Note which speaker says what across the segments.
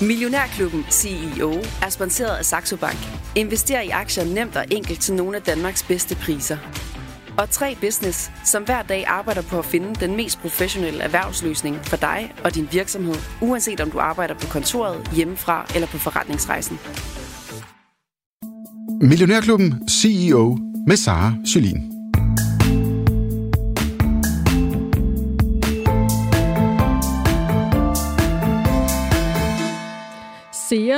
Speaker 1: Millionærklubben CEO er sponsoreret af Saxo Bank. Invester i aktier nemt og enkelt til nogle af Danmarks bedste priser. Og 3 Business, som hver dag arbejder på at finde den mest professionelle erhvervsløsning for dig og din virksomhed, uanset om du arbejder på kontoret, hjemmefra eller på forretningsrejsen.
Speaker 2: Millionærklubben CEO med Sara Jolin.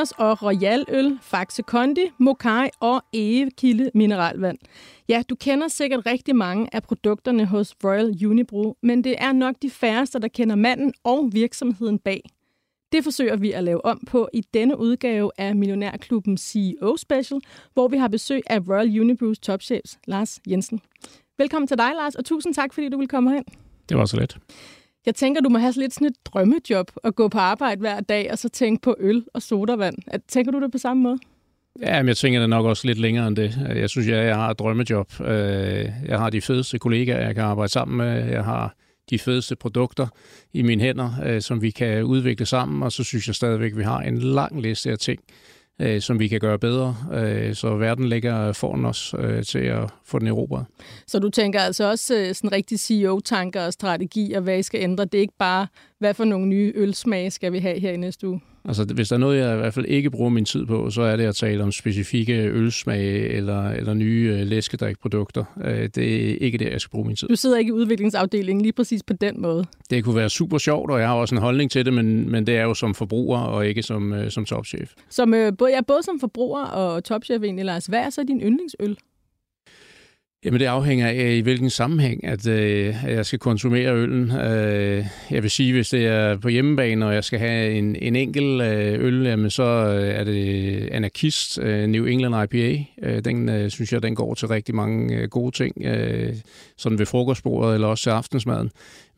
Speaker 3: Ceres og Royal Øl, Faxe Kondi, Mokai og Egekilde Mineralvand. Ja, du kender sikkert rigtig mange af produkterne hos Royal Unibrew, men det er nok de færreste, der kender manden og virksomheden bag. Det forsøger vi at lave om på i denne udgave af Millionærklubben CEO Special, hvor vi har besøg af Royal Unibrews topchef Lars Jensen. Velkommen til dig, Lars, og tusind tak, fordi du vil komme herind.
Speaker 4: Det var så let.
Speaker 3: Jeg tænker, du må have lidt sådan et drømmejob at gå på arbejde hver dag, og så tænke på øl og sodavand. Tænker du det på samme måde?
Speaker 4: Ja, men jeg tænker det nok også lidt længere end det. Jeg synes, jeg, jeg har et drømmejob. Øh, jeg har de fedeste kollegaer, jeg kan arbejde sammen med. Jeg har de fedeste produkter i mine hænder, øh, som vi kan udvikle sammen, og så synes jeg stadigvæk, at vi har en lang liste af ting, øh, som vi kan gøre bedre, øh, så verden ligger foran os øh, til at få den erobret.
Speaker 3: Så du tænker altså også øh, sådan rigtig CEO-tanker og strategi, og hvad I skal ændre. Det er ikke bare, hvad for nogle nye ølsmage skal vi have her i næste uge?
Speaker 4: Altså, hvis der er noget, jeg i hvert fald ikke bruger min tid på, så er det at tale om specifikke ølsmage eller, eller nye øh, læskedrikprodukter. Øh, det er ikke det, jeg skal bruge min tid.
Speaker 3: Du sidder ikke i udviklingsafdelingen lige præcis på den måde?
Speaker 4: Det kunne være super sjovt, og jeg har også en holdning til det, men, men det er jo som forbruger og ikke som, øh, som topchef.
Speaker 3: Som, øh, både, ja, både som forbruger og topchef egentlig, Lars. Hvad er så din yndlingsøl?
Speaker 4: Jamen det afhænger af, i hvilken sammenhæng, at øh, jeg skal konsumere øllen. Øh, jeg vil sige, hvis det er på hjemmebane, og jeg skal have en, en enkel øh, øl, jamen, så øh, er det Anarkist øh, New England IPA. Øh, den øh, synes jeg, den går til rigtig mange øh, gode ting, øh, sådan ved frokostbordet eller også til aftensmaden.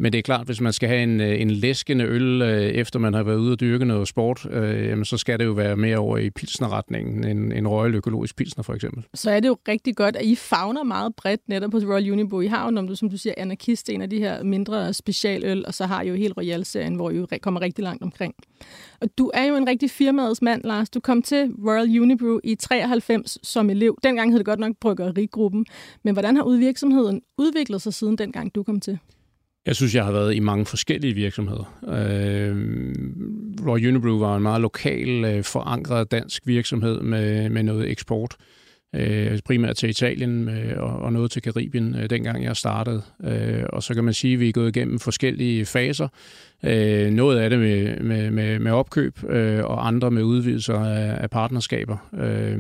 Speaker 4: Men det er klart, hvis man skal have en, øh, en læskende øl, øh, efter man har været ude og dyrke noget sport, øh, jamen, så skal det jo være mere over i pilsnerretningen, en, en Royal Økologisk Pilsner for eksempel.
Speaker 3: Så er det jo rigtig godt, at I fagner meget bredt netop på Royal Unibrew. I har jo, når du, som du siger, Anarkist, en af de her mindre specialøl, og så har I jo helt Royal-serien, hvor I jo kommer rigtig langt omkring. Og du er jo en rigtig firmaets mand, Lars. Du kom til Royal Unibrew i 93 som elev. Dengang hed det godt nok Bryggerigruppen. Men hvordan har virksomheden udviklet sig siden dengang, du kom til?
Speaker 4: Jeg synes, jeg har været i mange forskellige virksomheder. Øh, Royal Unibrew var en meget lokal, øh, forankret dansk virksomhed med, med noget eksport. Øh, Øh, primært til Italien øh, og, og noget til Karibien, øh, dengang jeg startede. Øh, og så kan man sige, at vi er gået igennem forskellige faser. Øh, noget af det med, med, med, med opkøb, øh, og andre med udvidelser af, af partnerskaber. Øh,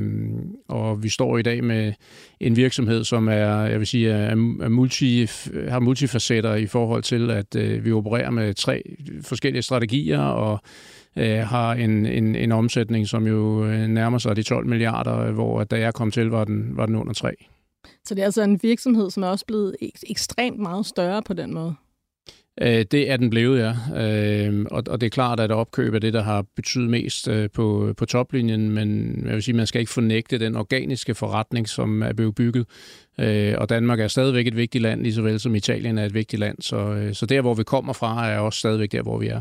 Speaker 4: og vi står i dag med en virksomhed, som er, jeg vil sige, er, er multi, har multifacetter i forhold til, at øh, vi opererer med tre forskellige strategier og øh, har en, en, en omsætning, som jo øh, nærmer sig de 12 milliarder, hvor da jeg kom til, var den, var den under 3.
Speaker 3: Så det er altså en virksomhed, som er også blevet ekstremt meget større på den måde?
Speaker 4: Øh, det er den blevet, ja. Øh, og, og det er klart, at opkøb er det, der har betydet mest øh, på, på toplinjen, men jeg vil sige, man skal ikke fornægte den organiske forretning, som er blevet bygget. Øh, og Danmark er stadigvæk et vigtigt land, lige så vel som Italien er et vigtigt land. Så, øh, så der, hvor vi kommer fra, er også stadigvæk der, hvor vi er.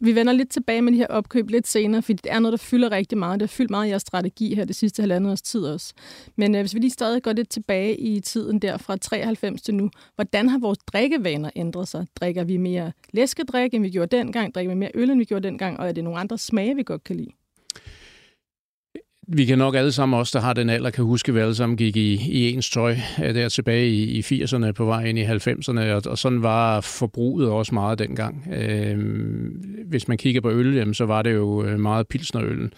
Speaker 3: Vi vender lidt tilbage med de her opkøb lidt senere, fordi det er noget, der fylder rigtig meget. Det har fyldt meget i jeres strategi her det sidste halvandet års tid også. Men øh, hvis vi lige stadig går lidt tilbage i tiden der fra 93 til nu, hvordan har vores drikkevaner ændret sig? Drikker vi mere læskedrik, end vi gjorde dengang? Drikker vi mere øl, end vi gjorde dengang? Og er det nogle andre smage, vi godt kan lide?
Speaker 4: Vi kan nok alle sammen også, der har den alder, kan huske, at vi alle sammen gik i, i ens tøj øh, der tilbage i, i 80'erne på vej ind i 90'erne, og, og sådan var forbruget også meget dengang. Øh, hvis man kigger på øl, jamen, så var det jo øh, meget pilsnerøllen,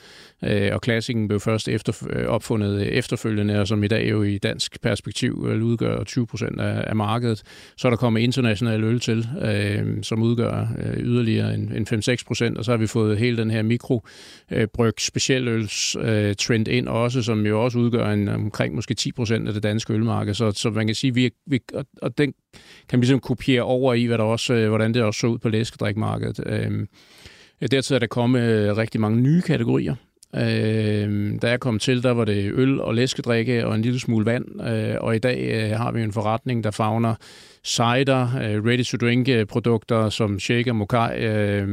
Speaker 4: øh, og klassikken blev først efter, øh, opfundet efterfølgende, og som i dag jo i dansk perspektiv øh, udgør 20 procent af, af markedet. Så er der kommet international øl til, øh, som udgør øh, yderligere en, en 5-6 procent, og så har vi fået hele den her mikrobryg øh, specialøls øh, trend ind også, som jo også udgør en, omkring måske 10 procent af det danske ølmarked. Så, så man kan sige, vi, vi, og, og den kan vi ligesom kopiere over i, hvad der også, øh, hvordan det også så ud på læskedrikmarkedet. Øh, dertil er der kommet øh, rigtig mange nye kategorier. Øh, da jeg kom til, der var det øl og læskedrikke og en lille smule vand, øh, og i dag øh, har vi en forretning, der fagner cider, øh, ready-to-drink-produkter øh, som shake og mokai, øh,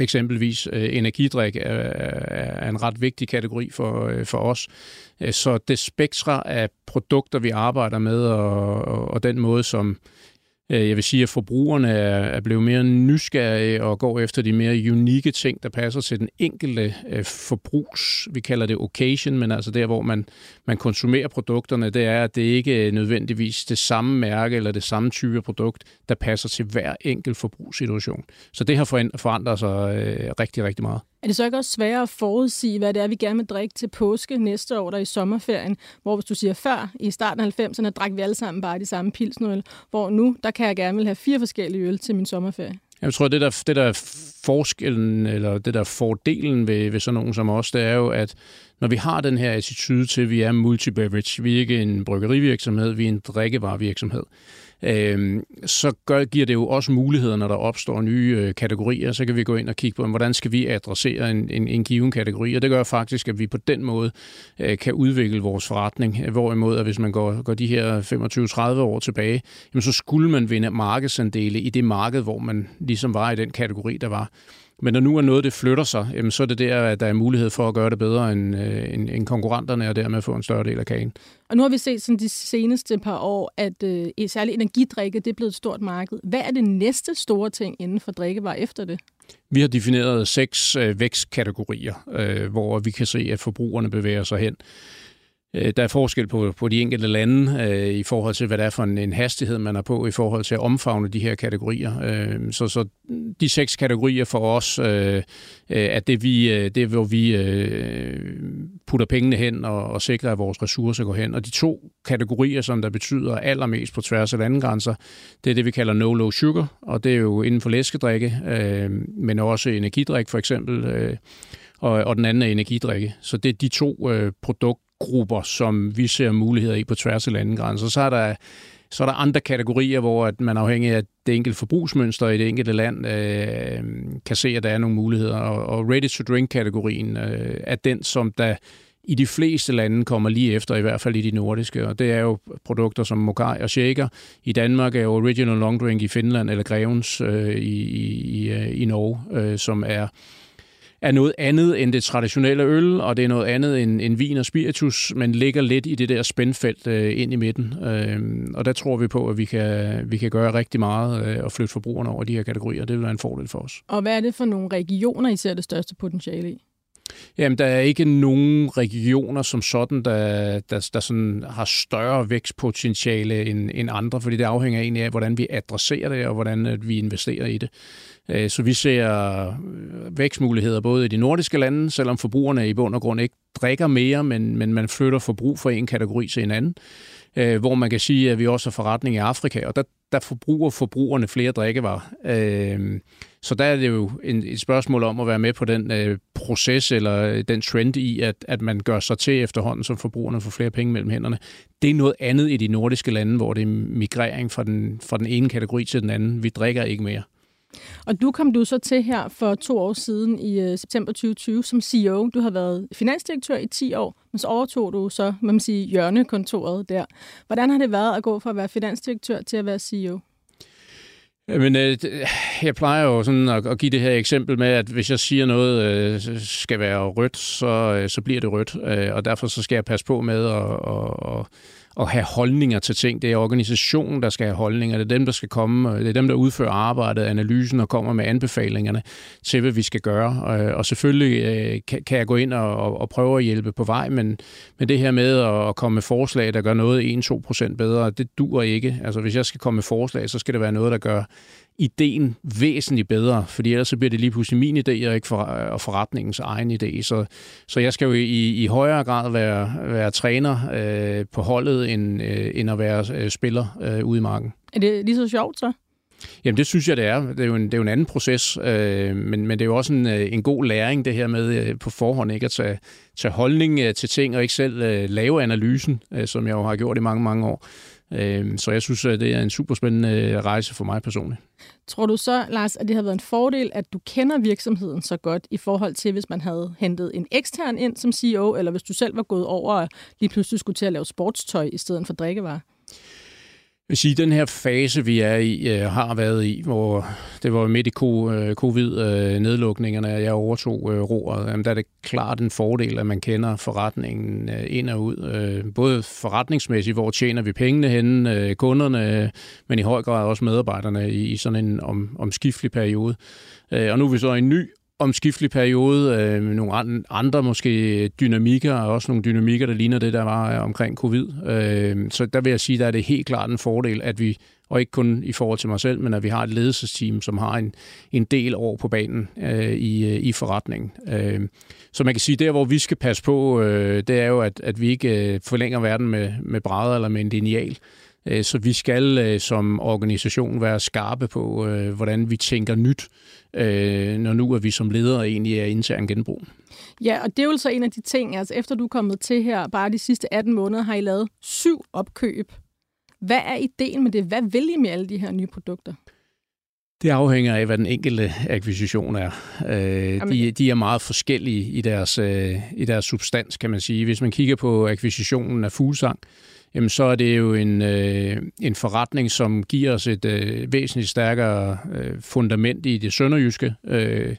Speaker 4: Eksempelvis øh, energidrik er, er en ret vigtig kategori for, øh, for os. Øh, så det spektra af produkter, vi arbejder med, og, og, og den måde, som Øh, jeg vil sige, at forbrugerne er blevet mere nysgerrige og går efter de mere unikke ting, der passer til den enkelte øh, forbrugs, vi kalder det occasion, men altså der, hvor man, man konsumerer produkterne, det er, at det ikke er nødvendigvis det samme mærke eller det samme type produkt, der passer til hver enkelt forbrugssituation. Så det har forandret sig øh, rigtig, rigtig meget.
Speaker 3: Er det så ikke også sværere at forudsige, hvad det er, vi gerne vil drikke til påske næste år, der i sommerferien? Hvor hvis du siger før, i starten af 90'erne, drak vi alle sammen bare de samme pilsnøl, hvor nu, der kan jeg gerne vil have fire forskellige øl til min sommerferie.
Speaker 4: Jeg tror, det der, det der forskellen, eller det der fordelen ved, ved sådan nogen som os, det er jo, at når vi har den her attitude til, at vi er multi-beverage, vi er ikke en bryggerivirksomhed, vi er en drikkevarevirksomhed, øh, så gør, giver det jo også muligheder, når der opstår nye øh, kategorier. Så kan vi gå ind og kigge på, hvordan skal vi adressere en, en, en given kategori. Og det gør faktisk, at vi på den måde øh, kan udvikle vores forretning. Hvorimod, at hvis man går, går de her 25-30 år tilbage, jamen, så skulle man vinde markedsandele i det marked, hvor man ligesom var i den kategori, der var. Men når nu er noget, det flytter sig, jamen, så er det der, at der er mulighed for at gøre det bedre end, øh, end, end konkurrenterne, og dermed få en større del af kagen.
Speaker 3: Og nu har vi set sådan de seneste par år, at øh, særligt energidrikke, det er blevet et stort marked. Hvad er det næste store ting inden for drikkevarer efter det?
Speaker 4: Vi har defineret seks øh, vækstkategorier, øh, hvor vi kan se, at forbrugerne bevæger sig hen. Øh, der er forskel på, på de enkelte lande øh, i forhold til, hvad det er for en, en hastighed, man er på i forhold til at omfavne de her kategorier. Øh, så, så de seks kategorier for os øh, øh er det, vi, øh, det, hvor vi øh, putter pengene hen og, og sikrer, at vores ressourcer går hen. Og de to kategorier, som der betyder allermest på tværs af landegrænser, det er det, vi kalder no-low sugar, og det er jo inden for læskedrikke, øh, men også energidrik for eksempel, øh, og, og den anden er energidrikke. Så det er de to øh, produkter, grupper, som vi ser muligheder i på tværs af landegrænser. Så er der så er der andre kategorier, hvor at man afhængig af det enkelte forbrugsmønster i det enkelte land øh, kan se, at der er nogle muligheder. Og, og ready-to-drink-kategorien øh, er den, som der i de fleste lande kommer lige efter, i hvert fald i de nordiske. Og det er jo produkter som Mokai og Shaker. I Danmark er Original Long Drink i Finland, eller Grevens øh, i, i, i øh, Norge, øh, som er er noget andet end det traditionelle øl, og det er noget andet end, end vin og spiritus, men ligger lidt i det der spændfelt øh, ind i midten. Øh, og der tror vi på, at vi kan, vi kan gøre rigtig meget øh, og flytte forbrugerne over de her kategorier. Det vil være en fordel for os.
Speaker 3: Og hvad er det for nogle regioner, I ser det største potentiale i?
Speaker 4: Jamen, der er ikke nogen regioner som sådan, der, der, der sådan har større vækstpotentiale end, end andre, fordi det afhænger egentlig af, hvordan vi adresserer det, og hvordan vi investerer i det. Øh, så vi ser øh, vækstmuligheder både i de nordiske lande, selvom forbrugerne i bund og grund ikke drikker mere, men, men man flytter forbrug fra en kategori til en anden. Øh, hvor man kan sige, at vi også har forretning i Afrika, og der, der forbruger forbrugerne flere drikkevarer. Så der er det jo en, et spørgsmål om at være med på den øh, proces eller den trend i, at, at man gør sig til efterhånden, som forbrugerne får flere penge mellem hænderne. Det er noget andet i de nordiske lande, hvor det er migrering fra den, fra den ene kategori til den anden. Vi drikker ikke mere.
Speaker 3: Og du kom du så til her for to år siden i øh, september 2020 som CEO. Du har været finansdirektør i 10 år, men så overtog du så, man må sige, hjørnekontoret der. Hvordan har det været at gå fra at være finansdirektør til at være CEO?
Speaker 4: Men øh, jeg plejer jo sådan at, at give det her eksempel med, at hvis jeg siger noget øh, skal være rødt, så, øh, så bliver det rødt. Øh, og derfor så skal jeg passe på med at, at, at at have holdninger til ting. Det er organisationen, der skal have holdninger. Det er dem, der skal komme. Øh, det er dem, der udfører arbejdet, analysen og kommer med anbefalingerne til, hvad vi skal gøre. Øh, og selvfølgelig øh, kan jeg gå ind og, og prøve at hjælpe på vej, men, men det her med at komme med forslag, der gør noget 1-2% bedre, det dur ikke. Altså hvis jeg skal komme med forslag, så skal det være noget, der gør ideen væsentligt bedre, fordi ellers så bliver det lige pludselig min idé, og ikke for, og forretningens egen idé. Så, så jeg skal jo i, i højere grad være, være træner øh, på holdet, end, øh, end at være øh, spiller øh, ude i marken.
Speaker 3: Er det lige så sjovt så?
Speaker 4: Jamen det synes jeg, det er. Det er jo en, det er jo en anden proces, øh, men, men det er jo også en, øh, en god læring, det her med øh, på forhånd ikke at tage, tage holdning øh, til ting, og ikke selv øh, lave analysen, øh, som jeg jo har gjort i mange, mange år. Øh, så jeg synes, at det er en super spændende øh, rejse for mig personligt.
Speaker 3: Tror du så, Lars, at det har været en fordel, at du kender virksomheden så godt i forhold til, hvis man havde hentet en ekstern ind som CEO, eller hvis du selv var gået over og lige pludselig skulle til at lave sportstøj i stedet for drikkevarer?
Speaker 4: Vil sige, den her fase, vi er i, øh, har været i, hvor det var midt i øh, covid-nedlukningerne, øh, jeg overtog øh, roret, jamen, der er det klart en fordel, at man kender forretningen øh, ind og ud. Øh, både forretningsmæssigt, hvor tjener vi pengene henne, øh, kunderne, men i høj grad også medarbejderne i, i sådan en om, omskiftelig periode. Øh, og nu er vi så i en ny omskiftelig periode, øh, med nogle andre måske dynamikker, og også nogle dynamikker, der ligner det, der var øh, omkring covid. Øh, så der vil jeg sige, der er det helt klart en fordel, at vi, og ikke kun i forhold til mig selv, men at vi har et ledelsesteam, som har en, en del år på banen øh, i, øh, i forretningen. Øh, så man kan sige, der hvor vi skal passe på, øh, det er jo, at, at vi ikke øh, forlænger verden med, med brædder eller med en lineal. Øh, så vi skal øh, som organisation være skarpe på, øh, hvordan vi tænker nyt, når nu er vi som ledere egentlig er intern genbrug.
Speaker 3: Ja, og det er jo så en af de ting, altså efter du er kommet til her, bare de sidste 18 måneder, har I lavet syv opkøb. Hvad er ideen med det? Hvad vil I med alle de her nye produkter?
Speaker 4: Det afhænger af, hvad den enkelte akquisition er. de, de er meget forskellige i deres, i deres substans, kan man sige. Hvis man kigger på akquisitionen af Fuglsang, jamen så er det jo en, øh, en forretning, som giver os et øh, væsentligt stærkere øh, fundament i det sønderjyske. Øh,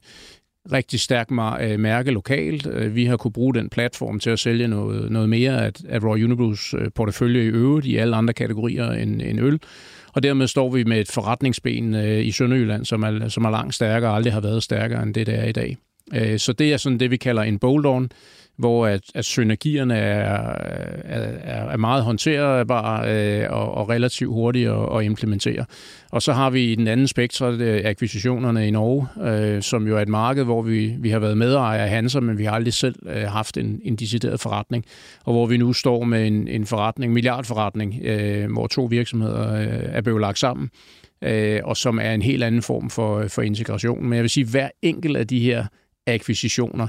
Speaker 4: rigtig stærkt øh, mærke lokalt. Øh, vi har kunne bruge den platform til at sælge noget, noget mere af, af Royal Unibrews øh, portefølje i øvrigt i alle andre kategorier end, end øl. Og dermed står vi med et forretningsben øh, i Sønderjylland, som er, som er langt stærkere og aldrig har været stærkere end det, der er i dag. Øh, så det er sådan det, vi kalder en bolt-on hvor at, at synergierne er, er, er meget håndterbare øh, og, og relativt hurtige at, at implementere. Og så har vi i den anden spektrum akquisitionerne i Norge, øh, som jo er et marked, hvor vi, vi har været medejer af Hanser, men vi har aldrig selv øh, haft en, en decideret forretning, og hvor vi nu står med en, en forretning, milliardforretning, øh, hvor to virksomheder øh, er blevet lagt sammen, øh, og som er en helt anden form for, for integration. Men jeg vil sige, at hver enkelt af de her akquisitioner,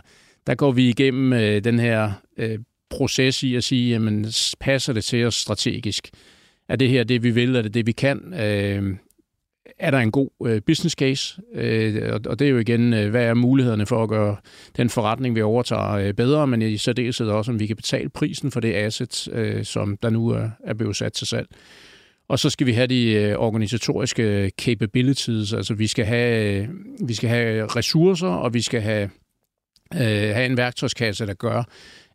Speaker 4: der går vi igennem øh, den her øh, proces i at sige, jamen, passer det til os strategisk? Er det her det, vi vil? Er det det, vi kan? Øh, er der en god øh, business case? Øh, og, og det er jo igen, øh, hvad er mulighederne for at gøre den forretning, vi overtager, øh, bedre, men i særdeleshed også, om vi kan betale prisen for det asset, øh, som der nu er, er blevet sat til salg. Og så skal vi have de øh, organisatoriske capabilities, altså vi skal have, øh, vi skal have ressourcer, og vi skal have øh, have en værktøjskasse, der gør,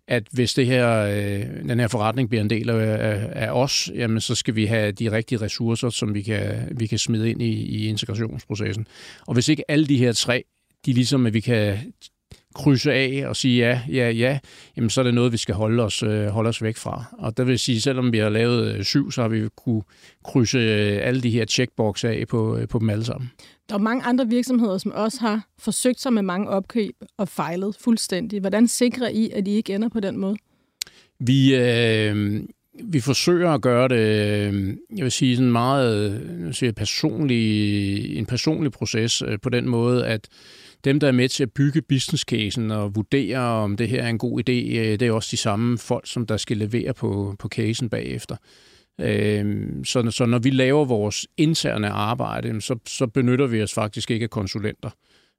Speaker 4: at hvis det her, øh, den her forretning bliver en del af, af os, jamen så skal vi have de rigtige ressourcer, som vi kan, vi kan smide ind i, i integrationsprocessen. Og hvis ikke alle de her tre, de ligesom, at vi kan krydse af og sige ja, ja, ja, jamen så er det noget, vi skal holde os, øh, holde os væk fra. Og der vil sige, selvom vi har lavet øh, syv, så har vi kunne krydse øh, alle de her checkbox af på, på dem alle sammen.
Speaker 3: Der er mange andre virksomheder, som også har forsøgt sig med mange opkøb og fejlet fuldstændig. Hvordan sikrer I, at I ikke ender på den måde?
Speaker 4: Vi, øh, vi forsøger at gøre det, jeg vil sige, sådan meget jeg siger, personlig, en personlig proces på den måde, at dem, der er med til at bygge business casen og vurdere, om det her er en god idé, øh, det er også de samme folk, som der skal levere på, på casen bagefter. Øhm, så, så når vi laver vores interne arbejde, så, så benytter vi os faktisk ikke af konsulenter.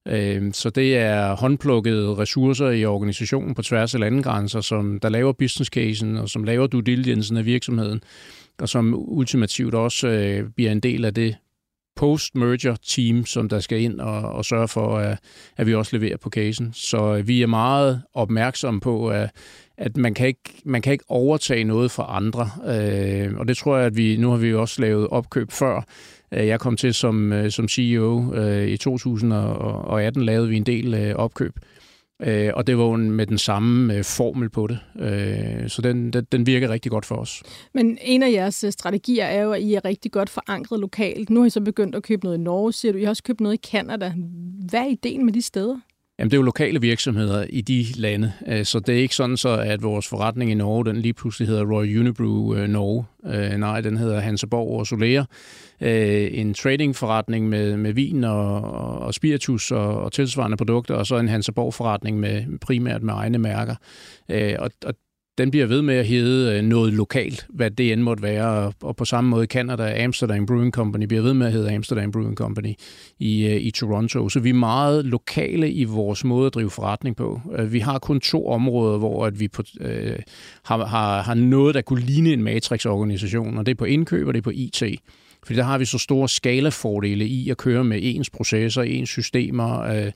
Speaker 4: Øhm, så det er håndplukkede ressourcer i organisationen på tværs af landegrænser, som der laver business casen og som laver due diligence af virksomheden, og som ultimativt også øh, bliver en del af det post-merger team, som der skal ind og, og sørge for, at, at vi også leverer på casen. Så øh, vi er meget opmærksomme på, at, at man kan ikke man kan ikke overtage noget fra andre. Øh, og det tror jeg, at vi nu har vi jo også lavet opkøb før. Øh, jeg kom til som, øh, som CEO øh, i 2018, lavede vi en del øh, opkøb. Øh, og det var med den samme øh, formel på det. Øh, så den, den, den virker rigtig godt for os.
Speaker 3: Men en af jeres øh, strategier er jo, at I er rigtig godt forankret lokalt. Nu har I så begyndt at købe noget i Norge, siger du. I har også købt noget i Kanada. Hvad er ideen med de steder?
Speaker 4: Jamen, det er jo lokale virksomheder i de lande, øh, så det er ikke sådan så, at vores forretning i Norge, den lige pludselig hedder Royal Unibrew Norge. Nej, den hedder Hanseborg og Solera. Øh, en tradingforretning med, med vin og, og spiritus og, og tilsvarende produkter, og så en Hanseborg-forretning med primært med egne mærker. Øh, og, og den bliver ved med at hedde øh, noget lokalt, hvad det end måtte være. Og på samme måde Canada, Amsterdam Brewing Company bliver ved med at hedde Amsterdam Brewing Company i, i Toronto. Så vi er meget lokale i vores måde at drive forretning på. Vi har kun to områder, hvor at vi på, øh, har, har, har noget, der kunne ligne en matrix-organisation, og det er på indkøb, og det er på IT. Fordi der har vi så store skalafordele i at køre med ens processer, ens systemer. Øh,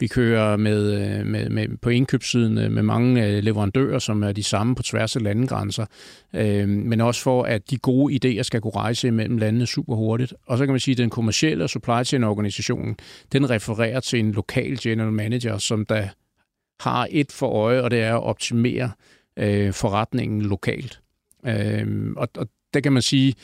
Speaker 4: vi kører med, øh, med, med, på indkøbssiden øh, med mange leverandører, som er de samme på tværs af landegrænser. Men også for, at de gode idéer skal kunne rejse imellem landene super hurtigt. Og så kan man sige, at den kommercielle supply chain organisation, den refererer til en lokal general manager, som der har et for øje, og det er at optimere forretningen lokalt. og, og der kan man sige,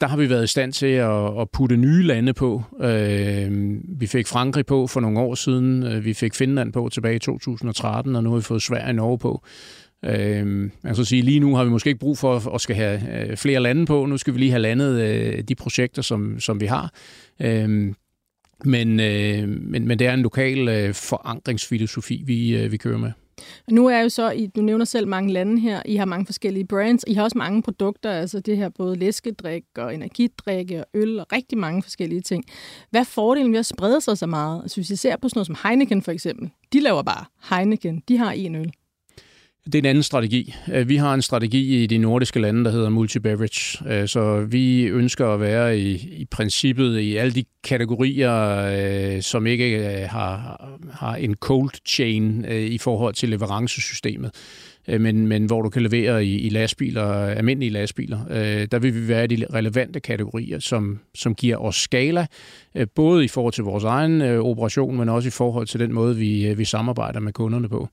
Speaker 4: der har vi været i stand til at, at putte nye lande på. Øh, vi fik Frankrig på for nogle år siden, øh, vi fik Finland på tilbage i 2013, og nu har vi fået Sverige og Norge på. Øh, altså sige, lige nu har vi måske ikke brug for at skal have øh, flere lande på. Nu skal vi lige have landet øh, de projekter, som, som vi har. Øh, men, øh, men, men det er en lokal øh, forankringsfilosofi, vi, øh, vi kører med.
Speaker 3: Nu er jo så, I, du nævner selv mange lande her, I har mange forskellige brands, I har også mange produkter, altså det her både læskedrik og energidrikke og øl og rigtig mange forskellige ting. Hvad er fordelen ved at sprede sig så meget? Altså hvis I ser på sådan noget som Heineken for eksempel, de laver bare Heineken, de har en øl.
Speaker 4: Det er en anden strategi. Øh, vi har en strategi i de nordiske lande, der hedder multi-beverage. Øh, så vi ønsker at være i, i princippet i alle de kategorier, øh, som ikke har, har en cold chain i forhold til leverancesystemet. Men, men hvor du kan levere i, i lastbiler, almindelige lastbiler. Der vil vi være i de relevante kategorier, som, som giver os skala, både i forhold til vores egen operation, men også i forhold til den måde, vi, vi samarbejder med kunderne på.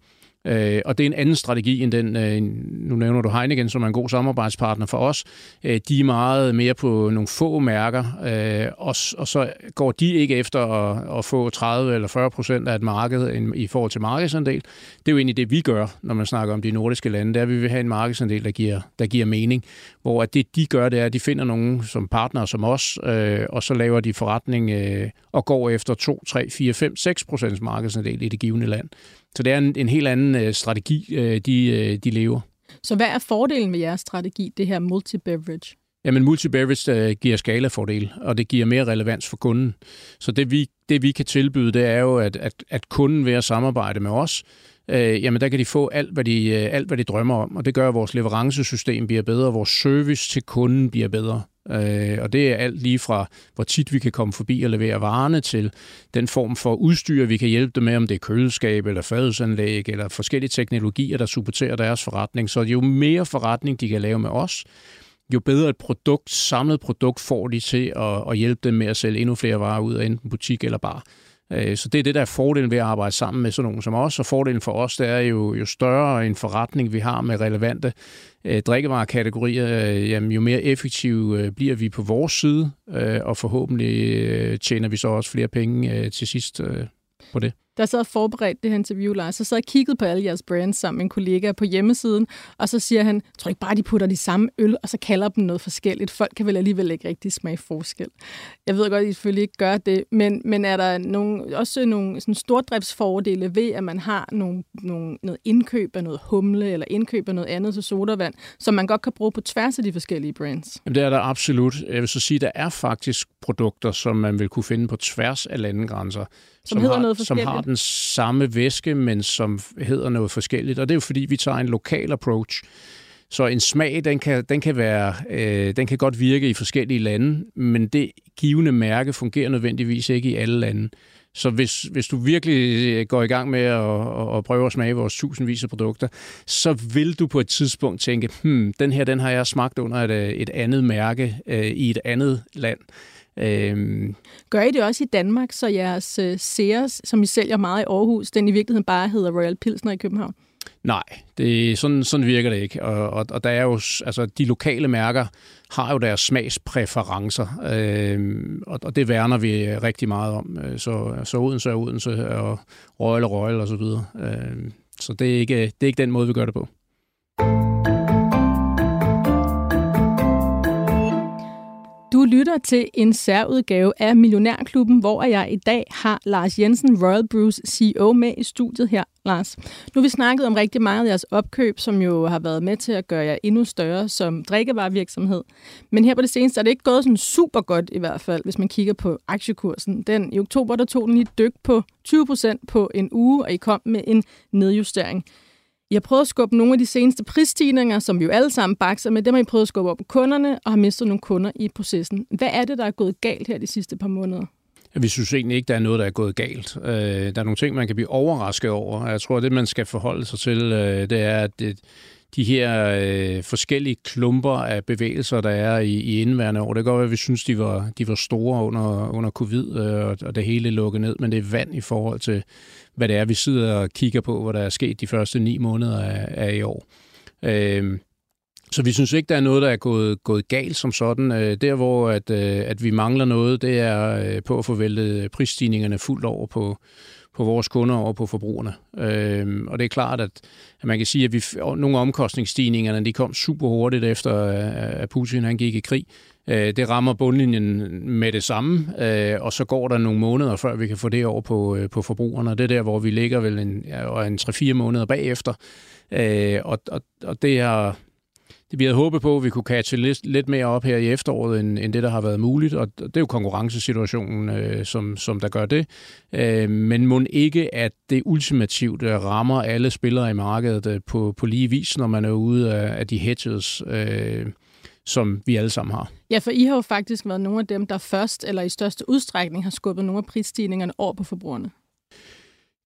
Speaker 4: Øh, og det er en anden strategi end den, øh, nu nævner du Heineken, som er en god samarbejdspartner for os. Øh, de er meget mere på nogle få mærker, øh, og, og så går de ikke efter at, at få 30 eller 40 procent af et marked i forhold til markedsandel. Det er jo egentlig det, vi gør, når man snakker om de nordiske lande, det er, at vi vil have en markedsandel, der giver, der giver mening. Hvor at det, de gør, det er, at de finder nogen som partner som os, øh, og så laver de forretning øh, og går efter 2, 3, 4, 5, 6 procents markedsandel i det givende land. Så det er en, en helt anden øh, strategi, øh, de, øh, de lever.
Speaker 3: Så hvad er fordelen med jeres strategi, det her multi-beverage?
Speaker 4: Jamen, multi-beverage øh, giver skalafordel, og det giver mere relevans for kunden. Så det vi, det, vi kan tilbyde, det er jo, at, at, at kunden ved at samarbejde med os, øh, jamen der kan de få alt hvad de, øh, alt, hvad de drømmer om, og det gør, at vores leverancesystem bliver bedre, og vores service til kunden bliver bedre. Øh, og det er alt lige fra, hvor tit vi kan komme forbi og levere varerne, til den form for udstyr, vi kan hjælpe dem med, om det er køleskab eller fadelsanlæg eller forskellige teknologier, der supporterer deres forretning. Så jo mere forretning de kan lave med os, jo bedre et produkt, samlet produkt får de til at, at hjælpe dem med at sælge endnu flere varer ud af enten butik eller bar. Øh, så det er det, der er fordelen ved at arbejde sammen med sådan nogen som os, og fordelen for os, det er jo, jo større en forretning vi har med relevante øh, drikkevarekategorier, øh, jamen, jo mere effektive øh, bliver vi på vores side, øh, og forhåbentlig øh, tjener vi så også flere penge øh, til sidst øh, på det
Speaker 3: jeg sad og forberedt det her interview, Lars, så sad jeg og kiggede på alle jeres brands sammen med en kollega på hjemmesiden, og så siger han, tror ikke bare, de putter de samme øl, og så kalder dem noget forskelligt. Folk kan vel alligevel ikke rigtig smage forskel. Jeg ved godt, at I selvfølgelig ikke gør det, men, men er der nogle, også nogle sådan stordriftsfordele ved, at man har nogle, nogle, noget indkøb af noget humle, eller indkøb af noget andet til sodavand, som man godt kan bruge på tværs af de forskellige brands?
Speaker 4: Jamen, det er der absolut. Jeg vil så sige, der er faktisk produkter, som man vil kunne finde på tværs af landegrænser som, som, hedder har, noget som har den samme væske, men som hedder noget forskelligt. Og det er jo fordi, vi tager en lokal approach. Så en smag, den kan, den kan, være, øh, den kan godt virke i forskellige lande, men det givende mærke fungerer nødvendigvis ikke i alle lande. Så hvis, hvis du virkelig øh, går i gang med at, at prøve at smage vores tusindvis af produkter, så vil du på et tidspunkt tænke, hmm, den her den har jeg smagt under et, øh, et andet mærke øh, i et andet land.
Speaker 3: Øhm. Gør I det også i Danmark, så jeres øh, Sears, som I sælger meget i Aarhus, den i virkeligheden bare hedder Royal Pilsner i København?
Speaker 4: Nej, det, sådan, sådan virker det ikke. Og, og, og der er jo, altså, de lokale mærker har jo deres smagspræferencer, øh, og, og det værner vi rigtig meget om. Øh, så, så Odense er Odense, og Royal er Royal og så videre. Øh, så det er, ikke, det er ikke den måde, vi gør det på.
Speaker 3: Lytter til en særudgave af Millionærklubben, hvor jeg i dag har Lars Jensen, Royal Brews CEO, med i studiet her. Lars, nu har vi snakket om rigtig meget af jeres opkøb, som jo har været med til at gøre jer endnu større som drikkevarevirksomhed. Men her på det seneste er det ikke gået sådan super godt i hvert fald, hvis man kigger på aktiekursen. Den, I oktober der tog den lige dyk på 20 procent på en uge, og I kom med en nedjustering. I har prøvet at skubbe nogle af de seneste prisstigninger, som vi jo alle sammen bakser med, dem har I prøvet at skubbe op på kunderne og har mistet nogle kunder i processen. Hvad er det, der er gået galt her de sidste par måneder?
Speaker 4: Vi synes egentlig ikke, der er noget, der er gået galt. Øh, der er nogle ting, man kan blive overrasket over. Jeg tror, at det, man skal forholde sig til, øh, det er, at det, de her øh, forskellige klumper af bevægelser, der er i, i indværende år. Det kan godt være, at vi synes, de var, de var store under, under covid, øh, og, og det hele lukket ned, men det er vand i forhold til, hvad det er, vi sidder og kigger på, hvad der er sket de første ni måneder af, af i år. Øh, så vi synes ikke, der er noget, der er gået, gået galt som sådan. Øh, der, hvor at, øh, at vi mangler noget, det er øh, på at få væltet prisstigningerne fuldt over på, på vores kunder og på forbrugerne. Øh, og det er klart, at, at man kan sige, at vi, nogle af omkostningsstigningerne de kom super hurtigt efter, øh, at Putin han gik i krig. Øh, det rammer bundlinjen med det samme, øh, og så går der nogle måneder, før vi kan få det over på, øh, på forbrugerne. Det er der, hvor vi ligger vel en, ja, en 3-4 måneder bagefter. Øh, og, og, og det har vi havde håbet på, at vi kunne catche lidt, lidt mere op her i efteråret, end, end det, der har været muligt. Og det er jo konkurrencesituationen, øh, som, som der gør det. Øh, men må ikke, at det ultimativt øh, rammer alle spillere i markedet øh, på, på lige vis, når man er ude af, af de hedges, øh, som vi alle sammen har.
Speaker 3: Ja, for I har jo faktisk været nogle af dem, der først eller i største udstrækning har skubbet nogle af prisstigningerne over på forbrugerne.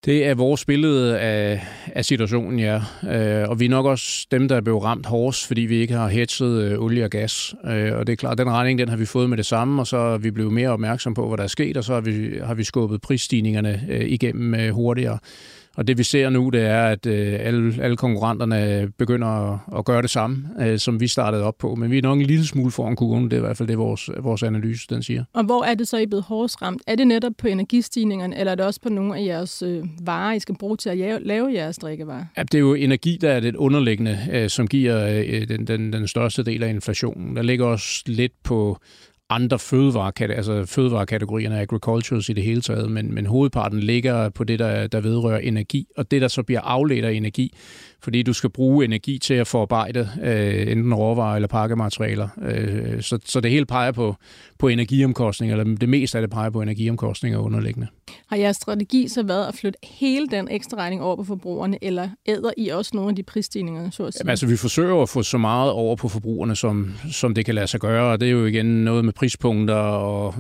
Speaker 4: Det er vores billede af, af situationen, ja. Øh, og vi er nok også dem, der er blevet ramt hårdest, fordi vi ikke har hedget øh, olie og gas. Øh, og det er klart, den regning den har vi fået med det samme, og så er vi blevet mere opmærksom på, hvad der er sket, og så har vi, har vi skubbet prisstigningerne øh, igennem øh, hurtigere. Og det vi ser nu, det er, at øh, alle, alle konkurrenterne begynder at, at gøre det samme, øh, som vi startede op på. Men vi er nok en lille smule foran kurven. Det er i hvert fald det, vores, vores analyse den siger.
Speaker 3: Og hvor er det så, I blevet hårdest ramt? Er det netop på energistigningerne, eller er det også på nogle af jeres øh, varer, I skal bruge til at lave jeres drikkevarer?
Speaker 4: Ja, det er jo energi, der er det underliggende, øh, som giver øh, den, den, den største del af inflationen. Der ligger også lidt på andre fødevare, altså fødevarekategorierne, agricultures i det hele taget, men, men hovedparten ligger på det, der, der vedrører energi, og det, der så bliver afledt af energi, fordi du skal bruge energi til at forarbejde øh, enten råvarer eller pakkematerialer. Øh, så, så det hele peger på, på energiomkostninger, eller det meste af det peger på energiomkostninger underliggende.
Speaker 3: Har jeres strategi så været at flytte hele den ekstra regning over på forbrugerne, eller æder I også nogle af de prisstigninger? Så at
Speaker 4: sige? Jamen, altså, vi forsøger at få så meget over på forbrugerne, som, som det kan lade sig gøre, og det er jo igen noget med prispunkter, og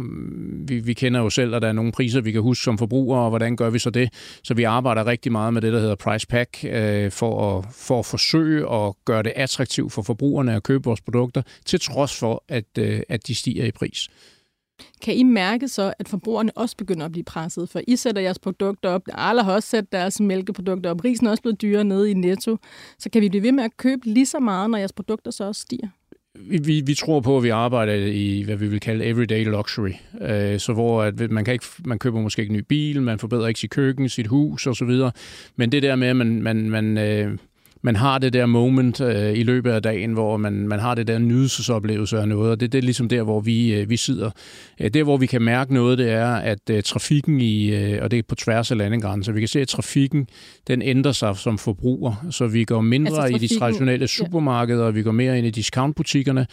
Speaker 4: vi, vi kender jo selv, at der er nogle priser, vi kan huske som forbrugere, og hvordan gør vi så det? Så vi arbejder rigtig meget med det, der hedder price pack, øh, for, at, for at forsøge at gøre det attraktivt for forbrugerne at købe vores produkter, til trods for, at, øh, at de stiger i pris.
Speaker 3: Kan I mærke så, at forbrugerne også begynder at blive presset? For I sætter jeres produkter op. Alle har også sat deres mælkeprodukter op. Risen er også blevet dyrere nede i Netto. Så kan vi blive ved med at købe lige så meget, når jeres produkter så også stiger?
Speaker 4: Vi, vi, tror på, at vi arbejder i, hvad vi vil kalde everyday luxury. Øh, så hvor at man, kan ikke, man køber måske ikke en ny bil, man forbedrer ikke sit køkken, sit hus osv. Men det der med, at man, man, man øh, man har det der moment øh, i løbet af dagen, hvor man, man har det der nydelsesoplevelse af noget, og det, det er ligesom der, hvor vi, øh, vi sidder. Øh, der, hvor vi kan mærke noget, det er, at øh, trafikken, i, øh, og det er på tværs af landegrænser, vi kan se, at trafikken, den ændrer sig som forbruger, så vi går mindre altså i de traditionelle supermarkeder, og vi går mere ind i discountbutikkerne,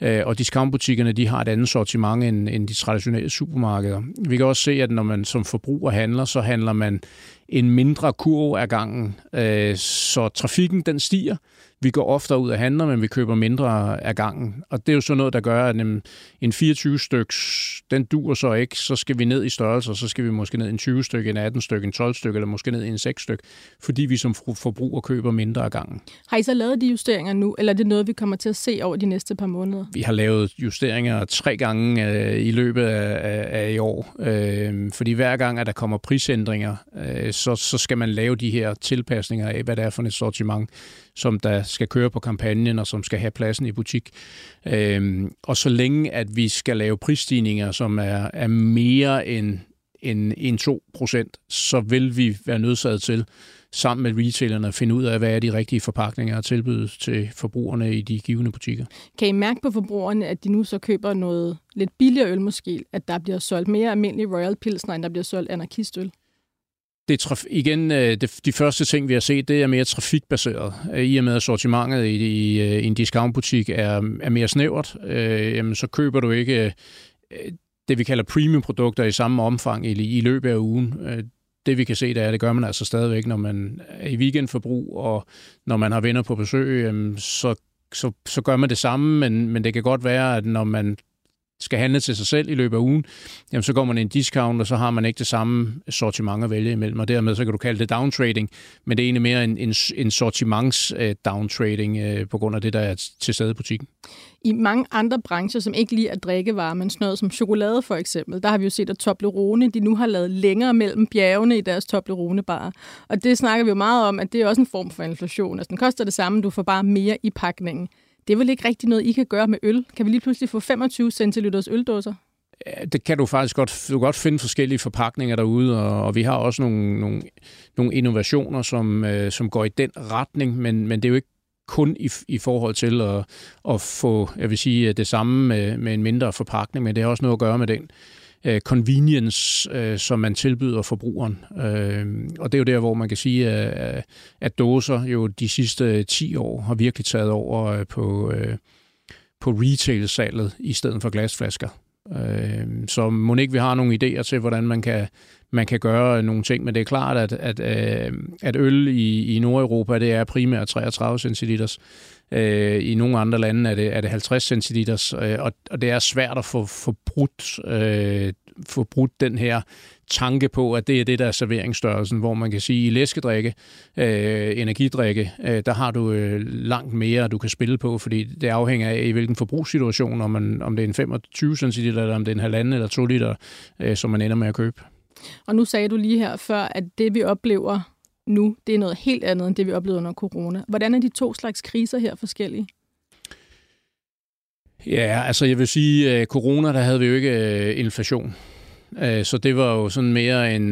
Speaker 4: øh, og discountbutikkerne, de har et andet sortiment end, end de traditionelle supermarkeder. Vi kan også se, at når man som forbruger handler, så handler man en mindre kurv af gangen, øh, så trafikken den stiger, vi går oftere ud og handler, men vi køber mindre af gangen. Og det er jo sådan noget, der gør, at en 24 styks, den dur så ikke, så skal vi ned i størrelse, så skal vi måske ned i en 20 stykke, en 18 stykke, en 12 stykke, eller måske ned i en 6 stykke, fordi vi som forbruger køber mindre af gangen.
Speaker 3: Har I så lavet de justeringer nu, eller er det noget, vi kommer til at se over de næste par måneder?
Speaker 4: Vi har lavet justeringer tre gange øh, i løbet af, af, af i år, øh, fordi hver gang, at der kommer prisændringer, øh, så, så skal man lave de her tilpasninger af, hvad det er for et sortiment, som der skal køre på kampagnen og som skal have pladsen i butik. Øhm, og så længe at vi skal lave prisstigninger, som er, er mere end end 1-2 procent, så vil vi være nødsaget til sammen med retailerne at finde ud af, hvad er de rigtige forpakninger at tilbyde til forbrugerne i de givende butikker.
Speaker 3: Kan I mærke på forbrugerne, at de nu så køber noget lidt billigere øl måske, at der bliver solgt mere almindelig Royal Pilsner, end der bliver solgt anarkistøl?
Speaker 4: Det er igen, øh, det, de første ting, vi har set, det er mere trafikbaseret. Øh, I og med, at sortimentet i, i, øh, i en discountbutik er, er mere snævert, øh, jamen, så køber du ikke det, vi kalder premium-produkter i samme omfang i, i løbet af ugen. Det vi kan se, det er, at det gør man altså stadigvæk, når man er i weekendforbrug, og når man har venner på besøg, jamen, så så, så gør man det samme, men, men det kan godt være, at når man skal handle til sig selv i løbet af ugen, jamen så går man i en discount, og så har man ikke det samme sortiment at vælge imellem, og dermed så kan du kalde det downtrading, men det er egentlig mere en, en, en sortiments uh, downtrading uh, på grund af det, der er til stede i butikken.
Speaker 3: I mange andre brancher, som ikke lige er drikkevarer, men sådan noget som chokolade for eksempel, der har vi jo set, at Toblerone, de nu har lavet længere mellem bjergene i deres Toblerone-bar. Og det snakker vi jo meget om, at det er også en form for inflation. Altså den koster det samme, du får bare mere i pakningen. Det er vel ikke rigtig noget, I kan gøre med øl? Kan vi lige pludselig få 25 centiliters øldåser?
Speaker 4: Ja, det kan du faktisk godt. Du kan godt finde forskellige forpakninger derude, og, og vi har også nogle, nogle, nogle innovationer, som, øh, som går i den retning, men, men det er jo ikke kun i, i forhold til at, at få, jeg vil sige, øh, det samme med, med en mindre forpakning, men det har også noget at gøre med den øh, convenience, øh, som man tilbyder forbrugeren. Øh, og det er jo der, hvor man kan sige, at, at dåser jo de sidste 10 år har virkelig taget over øh, på, øh, på retail-salget i stedet for glasflasker. Øh, så må ikke vi har nogle idéer til, hvordan man kan, man kan gøre nogle ting, men det er klart, at, at, øh, at øl i, i Nordeuropa, det er primært 33 centiliters. Øh, I nogle andre lande er det, er det 50 centiliters, øh, og, og det er svært at få, få, brudt, øh, få brudt den her tanke på, at det er det, der er serveringsstørrelsen, hvor man kan sige, i læskedrikke, øh, energidrikke, øh, der har du øh, langt mere, du kan spille på, fordi det afhænger af, i hvilken forbrugssituation, om, man, om det er en 25 cm, eller om det er en halvanden eller 2 liter, øh, som man ender med at købe.
Speaker 3: Og nu sagde du lige her før, at det vi oplever nu, det er noget helt andet end det, vi oplevede under corona. Hvordan er de to slags kriser her forskellige?
Speaker 4: Ja, altså jeg vil sige, at corona, der havde vi jo ikke øh, inflation. Øh, så det var jo sådan mere en,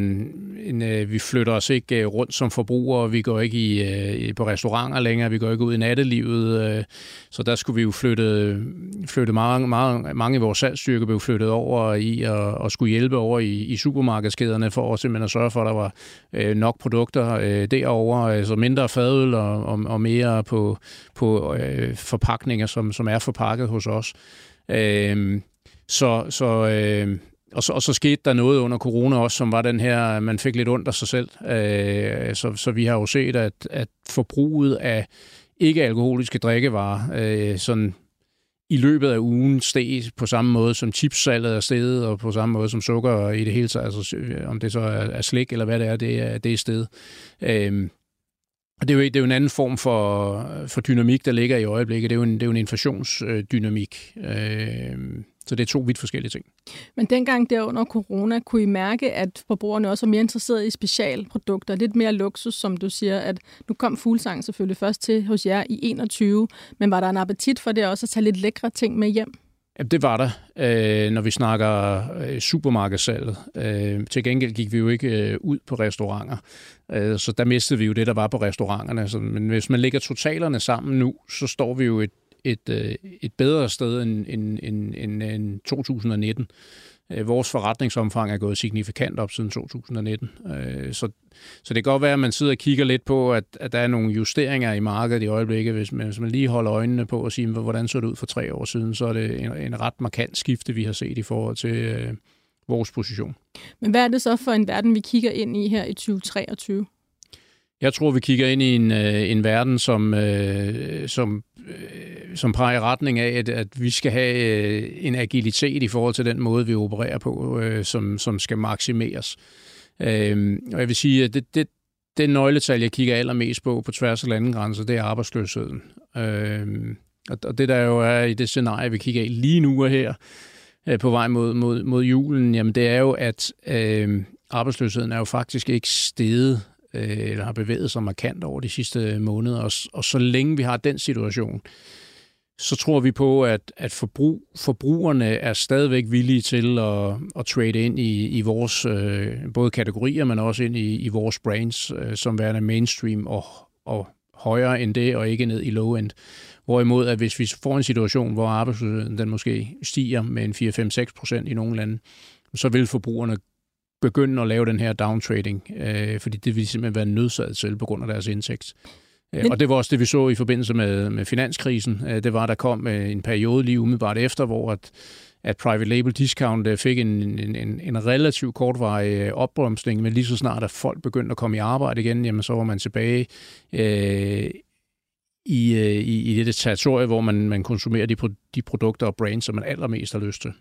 Speaker 4: en øh, vi flytter os ikke øh, rundt som forbrugere, vi går ikke i, på restauranter længere, vi går ikke ud i nattelivet, så der skulle vi jo flytte, flytte mange, mange, mange af vores salgsstyrker blev flyttet over i og, og skulle hjælpe over i, i supermarkedskæderne for at simpelthen at sørge for, at der var nok produkter derovre, altså mindre fadøl og, og, og mere på, på forpakninger, som, som er forpakket hos os. så så og så, og så skete der noget under corona også, som var den her, man fik lidt ondt af sig selv. Øh, så, så vi har jo set, at, at forbruget af ikke-alkoholiske drikkevarer øh, sådan i løbet af ugen steg på samme måde som chipsalget er steget, og på samme måde som sukker i det hele taget, altså om det så er, er slik eller hvad det er, det er, det er steget. Øh, og det er, jo, det er jo en anden form for, for dynamik, der ligger i øjeblikket. Det er jo en, det er jo en inflationsdynamik. Øh, så det er to vidt forskellige ting.
Speaker 3: Men dengang der under corona, kunne I mærke, at forbrugerne også var mere interesserede i specialprodukter, lidt mere luksus, som du siger, at nu kom fuglsang selvfølgelig først til hos jer i 21, men var der en appetit for det også at tage lidt lækre ting med hjem?
Speaker 4: Jamen, det var der, øh, når vi snakker øh, supermarkedssalget. Øh, til gengæld gik vi jo ikke øh, ud på restauranter, øh, så der mistede vi jo det, der var på restauranterne. Så, men hvis man lægger totalerne sammen nu, så står vi jo et et, øh, et bedre sted end, end, end, end, end 2019. Øh, vores forretningsomfang er gået signifikant op siden 2019. Øh, så, så det kan godt være, at man sidder og kigger lidt på, at, at der er nogle justeringer i markedet i øjeblikket. Hvis man, hvis man lige holder øjnene på og siger, hvordan så det ud for tre år siden, så er det en, en ret markant skifte, vi har set i forhold til øh, vores position.
Speaker 3: Men hvad er det så for en verden, vi kigger ind i her i 2023?
Speaker 4: Jeg tror, vi kigger ind i en, øh, en verden, som, øh, som, øh, som peger i retning af, at, at vi skal have øh, en agilitet i forhold til den måde, vi opererer på, øh, som, som skal maksimeres. Øh, og jeg vil sige, at det, det, det nøgletal, jeg kigger allermest på på tværs af landegrænser, det er arbejdsløsheden. Øh, og det der jo er i det scenarie, vi kigger i lige nu og her, øh, på vej mod, mod, mod julen, jamen det er jo, at øh, arbejdsløsheden er jo faktisk ikke steget øh, eller har bevæget sig markant over de sidste måneder. Og, og så længe vi har den situation, så tror vi på, at, at forbrug, forbrugerne er stadigvæk villige til at, at trade ind i, i vores øh, både kategorier, men også ind i, i vores brands, øh, som værende mainstream og, og højere end det, og ikke ned i low-end. Hvorimod, at hvis vi får en situation, hvor arbejdsløsheden den måske stiger med en 4-5-6 procent i nogle lande, så vil forbrugerne begynde at lave den her downtrading, øh, fordi det vil simpelthen være nødsaget til på grund af deres indtægt. Øh, Men... Og det var også det, vi så i forbindelse med, med finanskrisen. Øh, det var, der kom øh, en periode lige umiddelbart efter, hvor at, at private label discount fik en, en, en, en relativt kortvarig opbremsning, men lige så snart at folk begyndte at komme i arbejde igen, jamen så var man tilbage øh, i, i, i det territorie, hvor man, man konsumerer de, de produkter og brands, som man allermest har lyst til.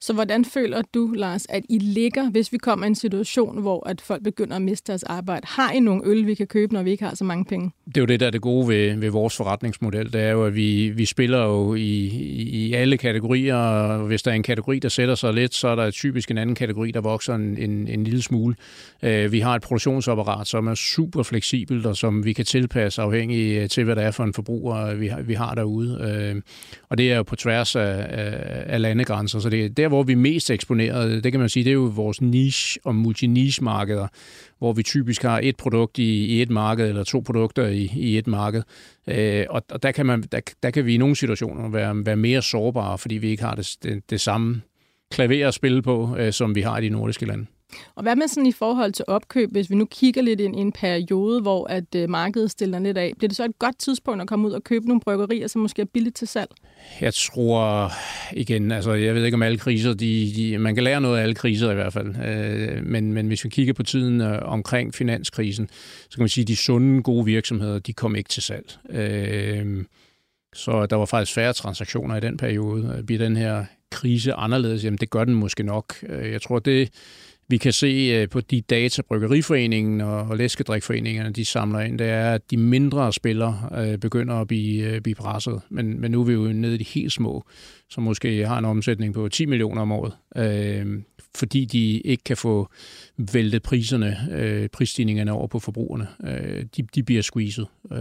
Speaker 3: Så hvordan føler du, Lars, at I ligger, hvis vi kommer i en situation, hvor at folk begynder at miste deres arbejde? Har I nogle øl, vi kan købe, når vi ikke har så mange penge?
Speaker 4: Det er jo det, der er det gode ved, ved vores forretningsmodel. Det er jo, at vi, vi spiller jo i, i alle kategorier, og hvis der er en kategori, der sætter sig lidt, så er der typisk en anden kategori, der vokser en, en, en lille smule. Øh, vi har et produktionsapparat, som er super fleksibelt, og som vi kan tilpasse afhængig til, hvad det er for en forbruger, vi har, vi har derude. Øh, og det er jo på tværs af, af, af landegrænser, så det er der, hvor vi er mest eksponeret, det kan man sige, det er jo vores niche- og multiniche-markeder, hvor vi typisk har et produkt i, i et marked, eller to produkter i, i et marked. Øh, og og der, kan man, der, der kan vi i nogle situationer være, være mere sårbare, fordi vi ikke har det, det, det samme klaver at spille på, øh, som vi har i de nordiske lande.
Speaker 3: Og hvad med sådan i forhold til opkøb, hvis vi nu kigger lidt ind i en periode, hvor at øh, markedet stiller lidt af, bliver det så et godt tidspunkt at komme ud og købe nogle bryggerier, som måske er billigt til salg?
Speaker 4: Jeg tror igen, altså jeg ved ikke om alle kriser, de, de, man kan lære noget af alle kriser i hvert fald, øh, men, men hvis vi kigger på tiden øh, omkring finanskrisen, så kan man sige, at de sunde, gode virksomheder, de kom ikke til salg. Øh, så der var faktisk færre transaktioner i den periode. Bliver den her krise anderledes? Jamen det gør den måske nok. Øh, jeg tror, det vi kan se øh, på de data, Bryggeriforeningen og Læskedrikforeningerne de samler ind, det er, at de mindre spillere øh, begynder at blive, øh, blive presset. Men, men nu er vi jo nede i de helt små, som måske har en omsætning på 10 millioner om året fordi de ikke kan få væltet priserne, øh, prisstigningerne over på forbrugerne. Øh, de, de bliver squeezed. Øh.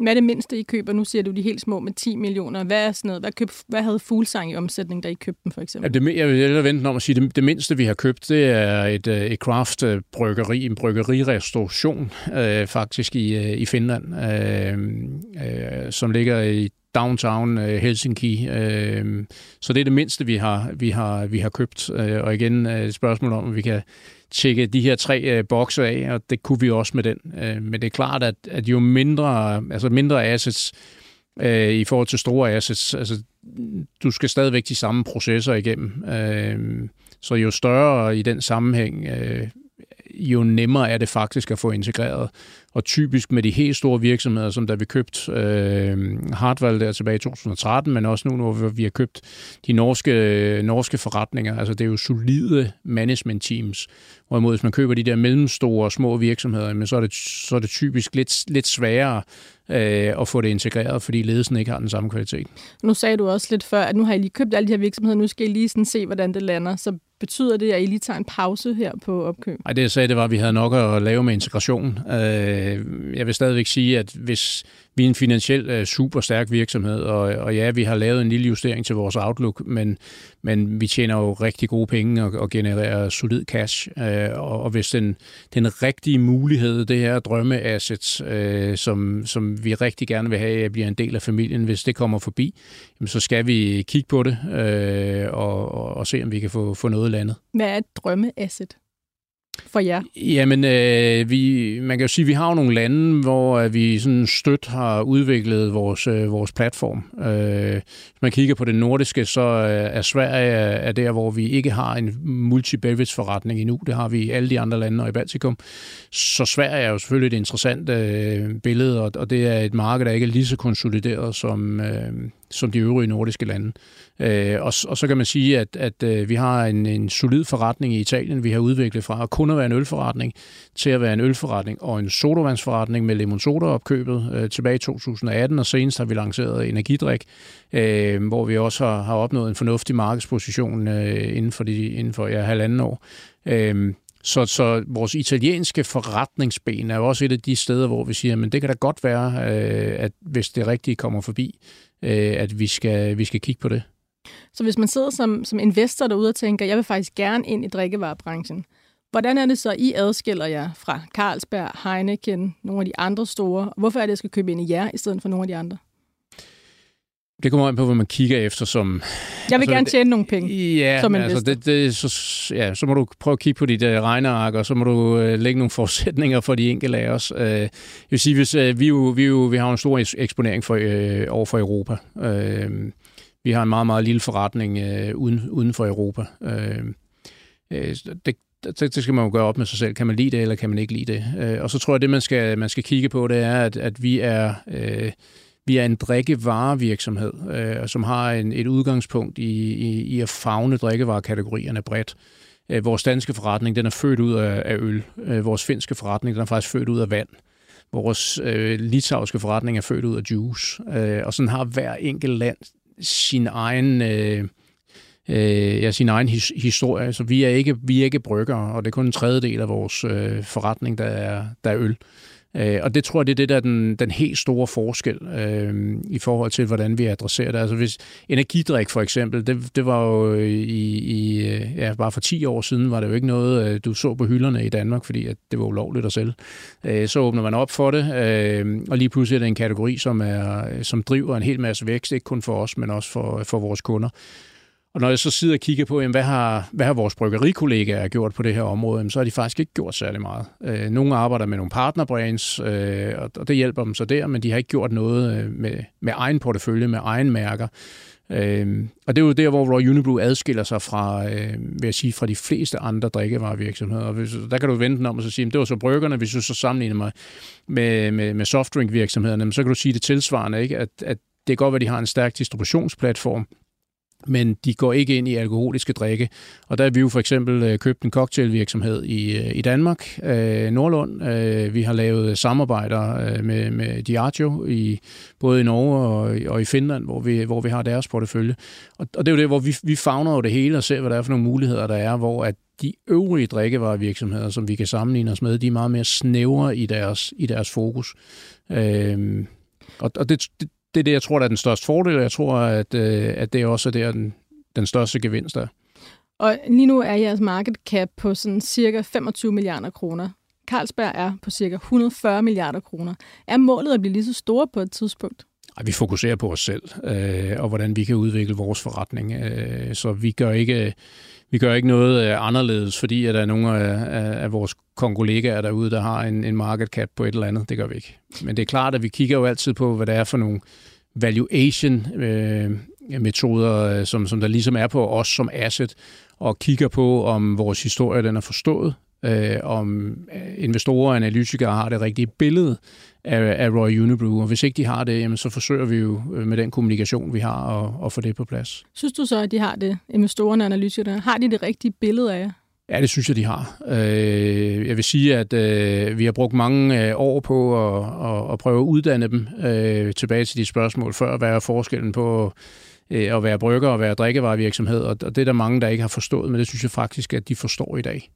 Speaker 3: Hvad er det mindste, I køber? Nu siger du de helt små med 10 millioner. Hvad, er sådan noget? Hvad, køb, hvad havde Fuglsang i omsætning, da I købte dem, for eksempel?
Speaker 4: Ja, det, jeg vil vente om at sige, det, det mindste, vi har købt, det er et, øh, et craft-bryggeri, en bryggerirestauration, øh, faktisk i, øh, i Finland, øh, øh, som ligger i downtown øh, Helsinki. Øh, så det er det mindste, vi har, vi har, vi har købt. Øh, og igen øh, et spørgsmål om, at vi kan tjekke de her tre øh, bokse af, og det kunne vi også med den. Øh, men det er klart, at, at jo mindre, altså mindre assets i forhold til store assets, altså du skal stadigvæk de samme processer igennem. Så jo større i den sammenhæng, jo nemmere er det faktisk at få integreret. Og typisk med de helt store virksomheder, som da vi købte øh, Hartwall der tilbage i 2013, men også nu, hvor vi har købt de norske, norske forretninger. Altså det er jo solide management teams. Hvorimod hvis man køber de der mellemstore og små virksomheder, men så er det, så er det typisk lidt, lidt sværere øh, at få det integreret, fordi ledelsen ikke har den samme kvalitet.
Speaker 3: Nu sagde du også lidt før, at nu har I lige købt alle de her virksomheder, nu skal I lige sådan se, hvordan det lander. Så betyder det, at I lige tager en pause her på opkøb?
Speaker 4: Nej, det jeg sagde, det var, at vi havde nok at lave med integration. Øh, jeg vil stadigvæk sige, at hvis vi er en finansiel øh, super stærk virksomhed, og, og ja, vi har lavet en lille justering til vores outlook, men, men vi tjener jo rigtig gode penge og, og genererer solid cash. Øh, og, og hvis den, den rigtige mulighed, det her drømmeassets, som, som vi rigtig gerne vil have, at bliver en del af familien, hvis det kommer forbi, jamen, så skal vi kigge på det øh, og, og, og se, om vi kan få, få noget landet.
Speaker 3: Hvad er et drømmeasset? for jer?
Speaker 4: Jamen, øh, vi, man kan jo sige, at vi har jo nogle lande, hvor vi sådan støt har udviklet vores, øh, vores platform. Øh, hvis man kigger på det nordiske, så er Sverige er der, hvor vi ikke har en multi-beverage forretning endnu. Det har vi i alle de andre lande og i Baltikum. Så Sverige er jo selvfølgelig et interessant øh, billede, og, og det er et marked, der ikke er lige så konsolideret som, øh, som de øvrige nordiske lande. Øh, og, og så kan man sige, at, at øh, vi har en, en solid forretning i Italien. Vi har udviklet fra at kun at være en ølforretning til at være en ølforretning og en sodavandsforretning med lemon soda opkøbet øh, tilbage i 2018, og senest har vi lanceret energidrik, øh, hvor vi også har, har opnået en fornuftig markedsposition øh, inden for, de, inden for ja, halvanden år. Øh, Så, så vores italienske forretningsben er jo også et af de steder, hvor vi siger, men det kan da godt være, øh, at hvis det rigtige kommer forbi, øh, at vi skal, vi skal kigge på det.
Speaker 3: Så hvis man sidder som, som investor derude og tænker, jeg vil faktisk gerne ind i drikkevarebranchen, hvordan er det så, I adskiller jer fra Carlsberg, Heineken, nogle af de andre store? Hvorfor er det, jeg skal købe ind i jer, i stedet for nogle af de andre?
Speaker 4: Det kommer an på, hvad man kigger efter som...
Speaker 3: Jeg vil altså, gerne tjene nogle penge
Speaker 4: ja,
Speaker 3: som
Speaker 4: altså det, det, så, ja, så må du prøve at kigge på dit uh, regneark, og så må du uh, lægge nogle forudsætninger for de enkelte af os. Uh, jeg vil sige, hvis, uh, vi, jo, vi, jo, vi har en stor eksponering for, uh, over for Europa. Uh, vi har en meget, meget lille forretning uh, uden, uden for Europa. Uh, uh, det, det, det skal man jo gøre op med sig selv. Kan man lide det, eller kan man ikke lide det? Uh, og så tror jeg, det, man skal, man skal kigge på, det er, at, at vi er... Uh, vi er en drikkevarevirksomhed, øh, som har en, et udgangspunkt i, i, i at fagne drikkevarekategorierne bredt. Øh, vores danske forretning, den er født ud af, af øl. Øh, vores finske forretning, den er faktisk født ud af vand. Vores øh, litauiske forretning er født ud af juice. Øh, og sådan har hver enkelt land sin egen... Øh, øh, ja, sin egen his, historie. Så vi er ikke, vi er ikke brygger, og det er kun en tredjedel af vores øh, forretning, der er, der er øl. Øh, og det tror jeg, det er det, der er den, den helt store forskel øh, i forhold til, hvordan vi adresserer det. Altså hvis energidrik for eksempel, det, det var jo i, i, øh, ja, bare for 10 år siden, var det jo ikke noget, øh, du så på hylderne i Danmark, fordi at det var ulovligt at sælge. Øh, så åbner man op for det, øh, og lige pludselig er det en kategori, som, er, som driver en hel masse vækst, ikke kun for os, men også for, for vores kunder. Og når jeg så sidder og kigger på, jamen, hvad, har, hvad har vores bryggerikollegaer gjort på det her område, jamen, så har de faktisk ikke gjort særlig meget. Øh, nogle arbejder med nogle partnerbrands, øh, og, og det hjælper dem så der, men de har ikke gjort noget øh, med, med egen portefølje, med egen mærker. Øh, og det er jo der, hvor Royal Unibrew adskiller sig fra, øh, vil jeg sige, fra de fleste andre drikkevarevirksomheder. Og hvis, der kan du vente den om og så sige, at det var så bryggerne, hvis du så sammenligner mig med, med, med softdrinkvirksomhederne, så kan du sige det tilsvarende, ikke? At, at det er godt, at de har en stærk distributionsplatform, men de går ikke ind i alkoholiske drikke. Og der har vi jo for eksempel øh, købt en cocktailvirksomhed i, øh, i Danmark, øh, Nordlund. Øh, vi har lavet samarbejder øh, med, med Diageo, i, både i Norge og, og i Finland, hvor vi, hvor vi har deres portefølje. Og, og det er jo det, hvor vi, vi fagner jo det hele og ser, hvad der er for nogle muligheder, der er, hvor at de øvrige drikkevarevirksomheder, som vi kan sammenligne os med, de er meget mere snævre i deres, i deres fokus. Øh, og, og det, det, det er det, jeg tror, der er den største fordel, og jeg tror, at, øh, at det også er der, den, den største gevinst er.
Speaker 3: Og lige nu er jeres market cap på sådan cirka 25 milliarder kroner. Carlsberg er på cirka 140 milliarder kroner. Er målet at blive lige så store på et tidspunkt?
Speaker 4: Vi fokuserer på os selv, øh, og hvordan vi kan udvikle vores forretning. Øh, så vi gør ikke vi gør ikke noget øh, anderledes, fordi at der er nogle af, af vores kongolegaer derude, der har en, en market cap på et eller andet. Det gør vi ikke. Men det er klart, at vi kigger jo altid på, hvad det er for nogle valuation øh, metoder, øh, som, som der ligesom er på os som asset, og kigger på, om vores historie den er forstået, øh, om øh, investorer og analytikere har det rigtige billede af, af Royal Unibrew, og hvis ikke de har det, jamen, så forsøger vi jo øh, med den kommunikation, vi har, at, at få det på plads.
Speaker 3: Synes du så, at de har det, investorerne og analytikere? Har de det rigtige billede af jer?
Speaker 4: Ja, det synes jeg, de har. Øh, jeg vil sige, at øh, vi har brugt mange år på at, at prøve at uddanne dem tilbage til de spørgsmål før. Hvad er forskellen på at være brygger og være drikkevarevirksomhed? Og det er der mange, der ikke har forstået, men det synes jeg faktisk, at de forstår i dag.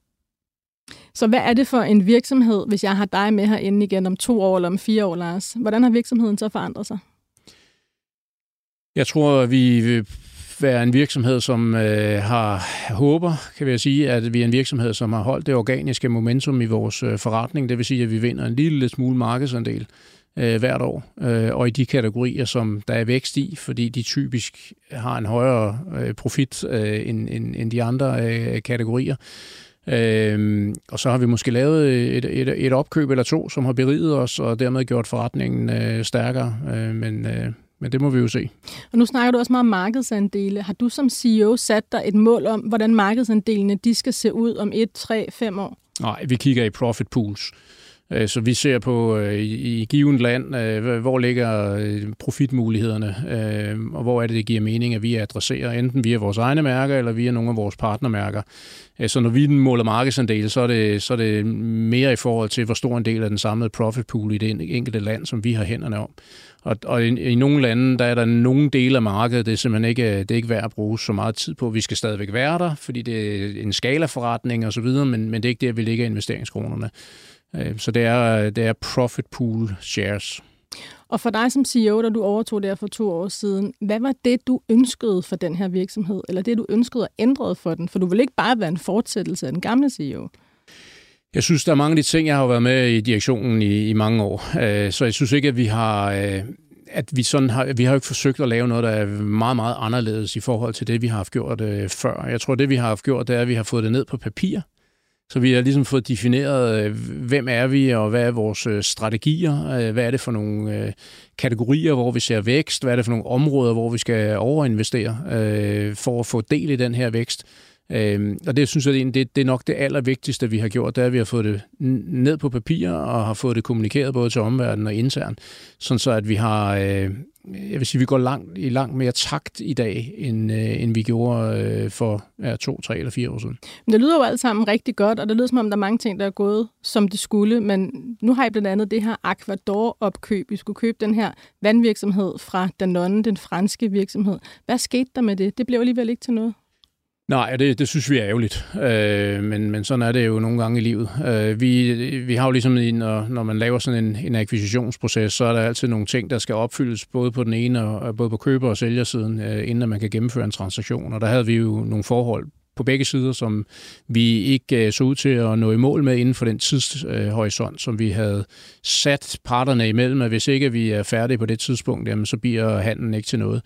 Speaker 3: Så hvad er det for en virksomhed, hvis jeg har dig med herinde igen om to år eller om fire år, Lars? Hvordan har virksomheden så forandret sig?
Speaker 4: Jeg tror, vi vil være en virksomhed, som øh, har håber, kan vi sige, at vi er en virksomhed, som har holdt det organiske momentum i vores øh, forretning. Det vil sige, at vi vinder en lille smule markedsandel øh, hvert år, øh, og i de kategorier, som der er vækst i, fordi de typisk har en højere øh, profit øh, end, end, end de andre øh, kategorier. Øhm, og så har vi måske lavet et, et, et opkøb eller to, som har beriget os, og dermed gjort forretningen øh, stærkere. Øh, men, øh, men det må vi jo se.
Speaker 3: Og nu snakker du også meget om markedsandele. Har du som CEO sat dig et mål om, hvordan markedsandelene de skal se ud om 1, 3, 5 år?
Speaker 4: Nej, vi kigger i profit pools. Øh, Øh, så vi ser på øh, i, given givet land, øh, hvor ligger profitmulighederne, og hvor er det, det giver mening, at vi adresserer, enten via vores egne mærker eller via nogle af vores partnermærker. Så når vi måler markedsandel, så er, det, så er det mere i forhold til, hvor stor en del af den samlede profit pool i det enkelte land, som vi har hænderne om. Og, og i, i nogle lande, der er der nogle dele af markedet, det er simpelthen ikke, det er ikke værd at bruge så meget tid på. Vi skal stadigvæk være der, fordi det er en skalaforretning og så videre, men, men det er ikke der, vi ligger investeringskronerne. Øh, så det er, det er profit pool shares.
Speaker 3: Og for dig som CEO, da du overtog det her for to år siden, hvad var det, du ønskede for den her virksomhed, eller det, du ønskede at ændre for den? For du vil ikke bare være en fortsættelse af den gamle CEO.
Speaker 4: Jeg synes, der er mange af de ting, jeg har været med i direktionen i, i mange år. Øh, så jeg synes ikke, at vi har... Øh, at vi, sådan har, vi har ikke forsøgt at lave noget, der er meget, meget anderledes i forhold til det, vi har haft gjort øh, før. Jeg tror, det vi har haft gjort, det er, at vi har fået det ned på papir. Så vi har ligesom fået defineret, øh, hvem er vi, og hvad er vores øh, strategier, øh, hvad er det for nogle kategorier, hvor vi ser vækst, hvad er det for nogle områder, hvor vi skal overinvestere for at få del i den her vækst. Øhm, og det synes jeg, det, det er nok det allervigtigste, vi har gjort, det er, at vi har fået det ned på papir og har fået det kommunikeret både til omverdenen og internt, sådan så at vi har jeg vil sige, vi går langt, i langt mere takt i dag, end, øh, end vi gjorde øh, for ja, to, tre eller fire år siden.
Speaker 3: Men det lyder jo alt sammen rigtig godt, og det lyder som om, der er mange ting, der er gået, som det skulle. Men nu har I blandt andet det her Aquador-opkøb. I skulle købe den her vandvirksomhed fra Danone, den franske virksomhed. Hvad skete der med det? Det blev alligevel ikke til noget.
Speaker 4: Nej, det, det synes vi er ærgerligt, øh, men, men sådan er det jo nogle gange i livet. Øh, vi, vi har jo ligesom, når, når man laver sådan en, en akquisitionsproces, så er der altid nogle ting, der skal opfyldes, både på den ene, og, både på køber- og sælgersiden, øh, inden man kan gennemføre en transaktion. Og der havde vi jo nogle forhold på begge sider, som vi ikke øh, så ud til at nå i mål med inden for den tidshorisont, øh, som vi havde sat parterne imellem, at hvis ikke vi er færdige på det tidspunkt, jamen, så bliver handlen ikke til noget.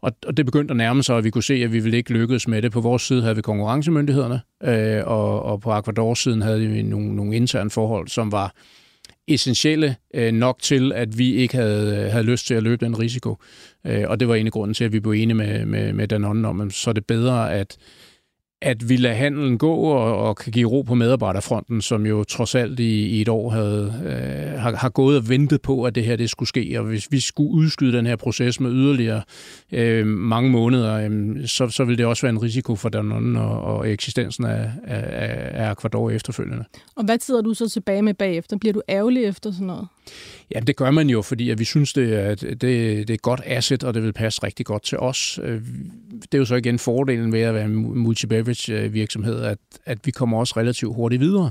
Speaker 4: Og, og det begyndte at nærme sig, at vi kunne se, at vi ville ikke lykkes med det. På vores side havde vi konkurrencemyndighederne, øh, og, og på Aquadors siden havde vi nogle, nogle interne forhold, som var essentielle øh, nok til, at vi ikke havde, øh, havde lyst til at løbe den risiko. Øh, og det var en af grunden til, at vi blev enige med, med, med Danone om, at så er det bedre, at at vi lader handelen gå og, og kan give ro på medarbejderfronten, som jo trods alt i, i et år havde, øh, har, har gået og ventet på, at det her det skulle ske. Og hvis vi skulle udskyde den her proces med yderligere øh, mange måneder, øh, så, så vil det også være en risiko for Danone og, og eksistensen af, af, af Ecuador efterfølgende.
Speaker 3: Og hvad sidder du så tilbage med bagefter? Bliver du ærgerlig efter sådan noget?
Speaker 4: Jamen det gør man jo, fordi at vi synes, det er, det, det er et godt asset, og det vil passe rigtig godt til os. Det er jo så igen fordelen ved at være en multi-beverage øh, virksomhed, at, at vi kommer også relativt hurtigt videre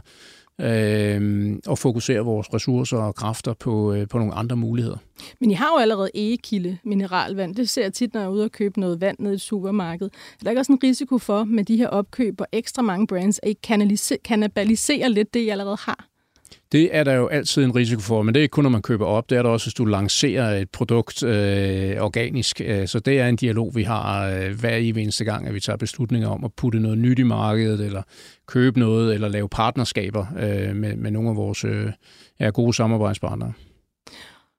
Speaker 4: øh, og fokusere vores ressourcer og kræfter på, øh, på nogle andre muligheder.
Speaker 3: Men I har jo allerede egekilde mineralvand. Det ser jeg tit, når jeg er ude og købe noget vand ned i et supermarked. Er der ikke også en risiko for, med de her opkøb og ekstra mange brands, at I kanibaliserer lidt det, I allerede har?
Speaker 4: Det er der jo altid en risiko for, men det er ikke kun, når man køber op. Det er der også, hvis du lancerer et produkt øh, organisk. Øh, så det er en dialog, vi har øh, hver eneste gang, at vi tager beslutninger om at putte noget nyt i markedet, eller købe noget, eller lave partnerskaber øh, med, med nogle af vores øh, ja, gode samarbejdspartnere.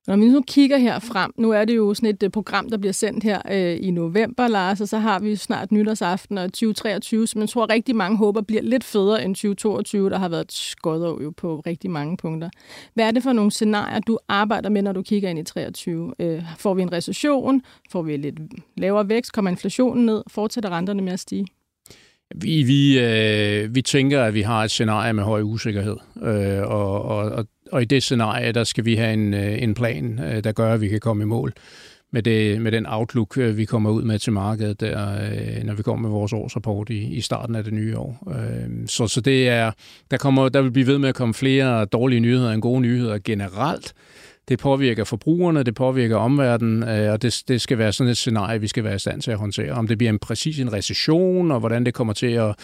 Speaker 3: Når vi nu kigger her frem, nu er det jo sådan et øh, program, der bliver sendt her øh, i november, Lars, og så har vi snart nytårsaften og 2023, som jeg tror rigtig mange håber bliver lidt federe end 2022, der har været et jo på rigtig mange punkter. Hvad er det for nogle scenarier, du arbejder med, når du kigger ind i 23? Øh, får vi en recession? Får vi lidt lavere vækst? Kommer inflationen ned? Fortsætter renterne med at stige?
Speaker 4: Vi, vi, øh, vi tænker, at vi har et scenarie med høj usikkerhed, øh, og, og, og og i det scenarie, der skal vi have en, øh, en plan, øh, der gør, at vi kan komme i mål med, det, med den outlook, øh, vi kommer ud med til markedet, der, når vi kommer med vores årsrapport i, i starten af det nye år. Så, så det er, der, kommer, der vil blive ved med at komme flere dårlige nyheder end gode nyheder generelt. Det påvirker forbrugerne, det påvirker omverdenen, og det, det skal være sådan et scenarie, vi skal være i stand til at håndtere. Om det bliver en præcis en recession, og hvordan det kommer til at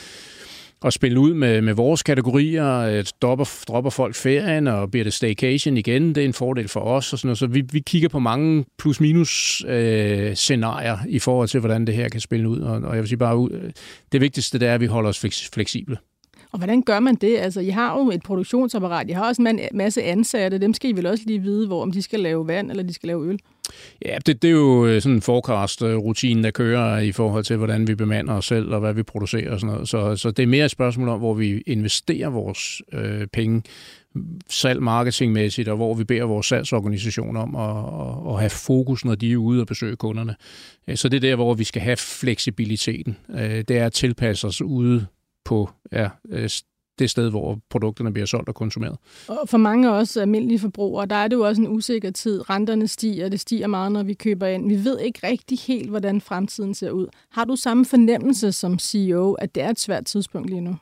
Speaker 4: at spille ud med, med vores kategorier. Øh, dropper, dropper folk ferien, og bliver det staycation igen. Det er en fordel for os. Og sådan noget. Så vi, vi kigger på mange plus-minus øh, scenarier i forhold til, hvordan det her kan spille ud. Og, og jeg vil sige bare, ud, det vigtigste det er, at vi holder os fleksible.
Speaker 3: Og hvordan gør man det? Altså, I har jo et produktionsapparat, I har også en masse ansatte, dem skal I vel også lige vide, hvor om de skal lave vand eller de skal lave øl?
Speaker 4: Ja, det, det er jo øh, sådan en forecast-rutine, der kører i forhold til, hvordan vi bemander os selv og hvad vi producerer og sådan noget. Så, så det er mere et spørgsmål om, hvor vi investerer vores øh, penge salg marketingmæssigt, og hvor vi beder vores salgsorganisation om at, at have fokus, når de er ude og besøge kunderne. Øh, så det er der, hvor vi skal have fleksibiliteten. Øh, det er at tilpasse os ude på ja, det sted, hvor produkterne bliver solgt og konsumeret.
Speaker 3: Og for mange af os almindelige forbrugere, der er det jo også en usikker tid. Renterne stiger, det stiger meget, når vi køber ind. Vi ved ikke rigtig helt, hvordan fremtiden ser ud. Har du samme fornemmelse som CEO, at det er et svært tidspunkt lige nu?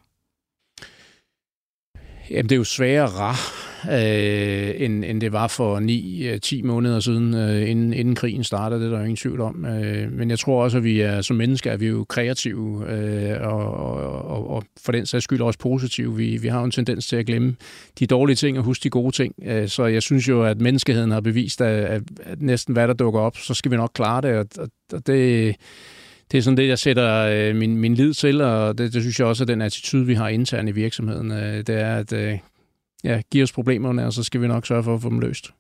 Speaker 4: Jamen, det er jo sværere øh, end, end det var for 9-10 øh, måneder siden, øh, inden, inden krigen startede, det er der jo ingen tvivl om. Øh, men jeg tror også, at vi er som mennesker er vi jo kreative, øh, og, og, og for den sags skyld også positive. Vi, vi har jo en tendens til at glemme de dårlige ting og huske de gode ting. Øh, så jeg synes jo, at menneskeheden har bevist, at, at, næsten hvad der dukker op, så skal vi nok klare det, og, og det det er sådan det, jeg sætter øh, min, min lid til, og det, det synes jeg også er den attitude, vi har internt i virksomheden. Øh, det er, at øh, ja, give os problemerne, og så skal vi nok sørge for at få dem løst.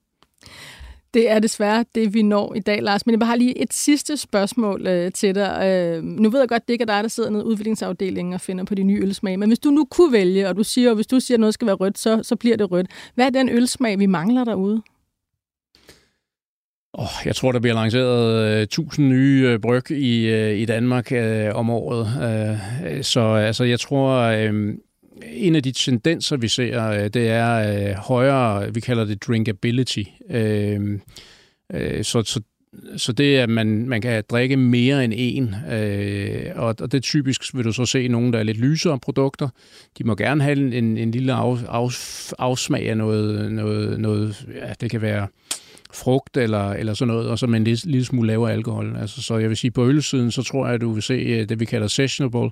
Speaker 3: Det er desværre det, vi når i dag, Lars. Men jeg har lige et sidste spørgsmål øh, til dig. Øh, nu ved jeg godt, det ikke er dig, der sidder nede i udviklingsafdelingen og finder på de nye ølsmag. Men hvis du nu kunne vælge, og du siger, og hvis du siger, at noget skal være rødt, så, så bliver det rødt. Hvad er den ølsmag, vi mangler derude?
Speaker 4: Oh, jeg tror, der bliver lanceret uh, 1000 nye uh, bryg i, uh, i Danmark uh, om året. Uh, så altså, jeg tror, uh, en af de tendenser, vi ser, øh, det er uh, højere, vi kalder det drinkability. Uh, så, så, så det er, at man, man kan drikke mere end en, øh, og, og det typisk vil du så se nogen, der er lidt lysere produkter. De må gerne have en, en, en lille af, af, afsmag af noget, noget, noget ja, det kan være frugt eller, eller sådan noget, og så med en lille, lille smule lavere alkohol. Altså, så jeg vil sige, på ølsiden, så tror jeg, at du vil se det, vi kalder sessionable,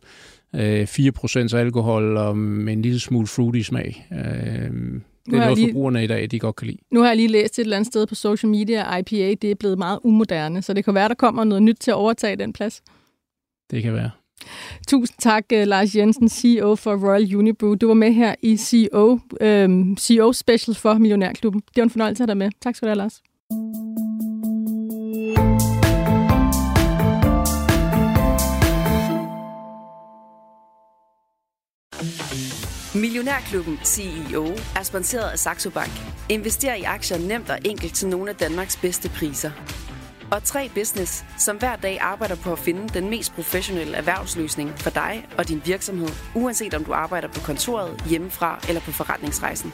Speaker 4: 4% øh, alkohol og med en lille smule fruity smag. Øh, det er noget, lige, forbrugerne i dag, de godt kan lide.
Speaker 3: Nu har jeg lige læst et eller andet sted på social media, at IPA det er blevet meget umoderne, så det kan være, der kommer noget nyt til at overtage den plads.
Speaker 4: Det kan være.
Speaker 3: Tusind tak, Lars Jensen, CEO for Royal Unibrew. Du var med her i CEO, øhm, CEO Special for Millionærklubben. Det var en fornøjelse at have dig med. Tak skal du have, Lars.
Speaker 1: Millionærklubben CEO er sponsoreret af Saxo Bank. Invester i aktier nemt og enkelt til nogle af Danmarks bedste priser. Og 3 Business, som hver dag arbejder på at finde den mest professionelle erhvervsløsning for dig og din virksomhed, uanset om du arbejder på kontoret, hjemmefra eller på forretningsrejsen.